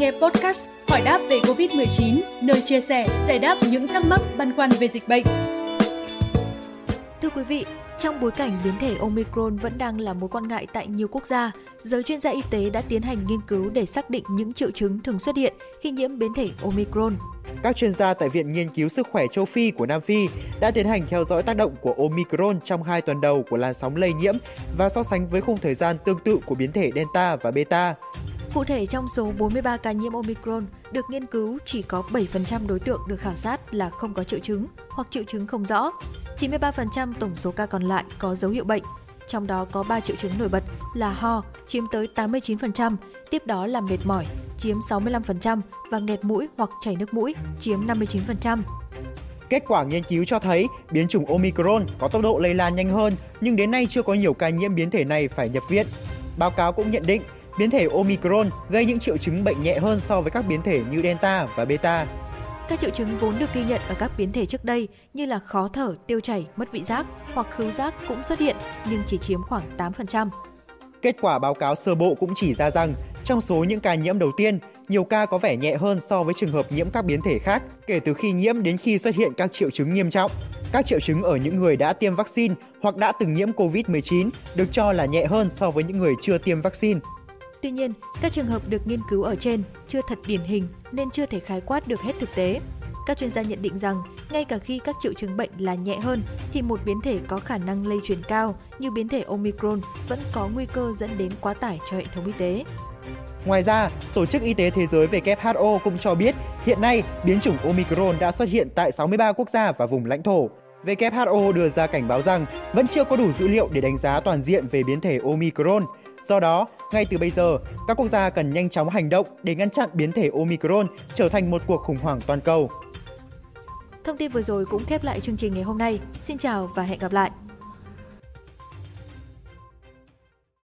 nghe podcast Hỏi đáp về Covid-19, nơi chia sẻ, giải đáp những thắc mắc băn khoăn về dịch bệnh. Thưa quý vị, trong bối cảnh biến thể Omicron vẫn đang là mối quan ngại tại nhiều quốc gia, giới chuyên gia y tế đã tiến hành nghiên cứu để xác định những triệu chứng thường xuất hiện khi nhiễm biến thể Omicron. Các chuyên gia tại Viện Nghiên cứu Sức khỏe châu Phi của Nam Phi đã tiến hành theo dõi tác động của Omicron trong hai tuần đầu của làn sóng lây nhiễm và so sánh với khung thời gian tương tự của biến thể Delta và Beta. Cụ thể, trong số 43 ca nhiễm Omicron được nghiên cứu, chỉ có 7% đối tượng được khảo sát là không có triệu chứng hoặc triệu chứng không rõ. 93% tổng số ca còn lại có dấu hiệu bệnh. Trong đó có 3 triệu chứng nổi bật là ho, chiếm tới 89%, tiếp đó là mệt mỏi, chiếm 65% và nghẹt mũi hoặc chảy nước mũi, chiếm 59%. Kết quả nghiên cứu cho thấy biến chủng Omicron có tốc độ lây lan nhanh hơn, nhưng đến nay chưa có nhiều ca nhiễm biến thể này phải nhập viện. Báo cáo cũng nhận định biến thể Omicron gây những triệu chứng bệnh nhẹ hơn so với các biến thể như Delta và Beta. Các triệu chứng vốn được ghi nhận ở các biến thể trước đây như là khó thở, tiêu chảy, mất vị giác hoặc khứu giác cũng xuất hiện nhưng chỉ chiếm khoảng 8%. Kết quả báo cáo sơ bộ cũng chỉ ra rằng trong số những ca nhiễm đầu tiên, nhiều ca có vẻ nhẹ hơn so với trường hợp nhiễm các biến thể khác kể từ khi nhiễm đến khi xuất hiện các triệu chứng nghiêm trọng. Các triệu chứng ở những người đã tiêm vaccine hoặc đã từng nhiễm COVID-19 được cho là nhẹ hơn so với những người chưa tiêm vaccine. Tuy nhiên, các trường hợp được nghiên cứu ở trên chưa thật điển hình nên chưa thể khái quát được hết thực tế. Các chuyên gia nhận định rằng, ngay cả khi các triệu chứng bệnh là nhẹ hơn thì một biến thể có khả năng lây truyền cao như biến thể Omicron vẫn có nguy cơ dẫn đến quá tải cho hệ thống y tế. Ngoài ra, Tổ chức Y tế Thế giới WHO cũng cho biết hiện nay biến chủng Omicron đã xuất hiện tại 63 quốc gia và vùng lãnh thổ. WHO đưa ra cảnh báo rằng vẫn chưa có đủ dữ liệu để đánh giá toàn diện về biến thể Omicron. Do đó, ngay từ bây giờ, các quốc gia cần nhanh chóng hành động để ngăn chặn biến thể Omicron trở thành một cuộc khủng hoảng toàn cầu. Thông tin vừa rồi cũng khép lại chương trình ngày hôm nay. Xin chào và hẹn gặp lại!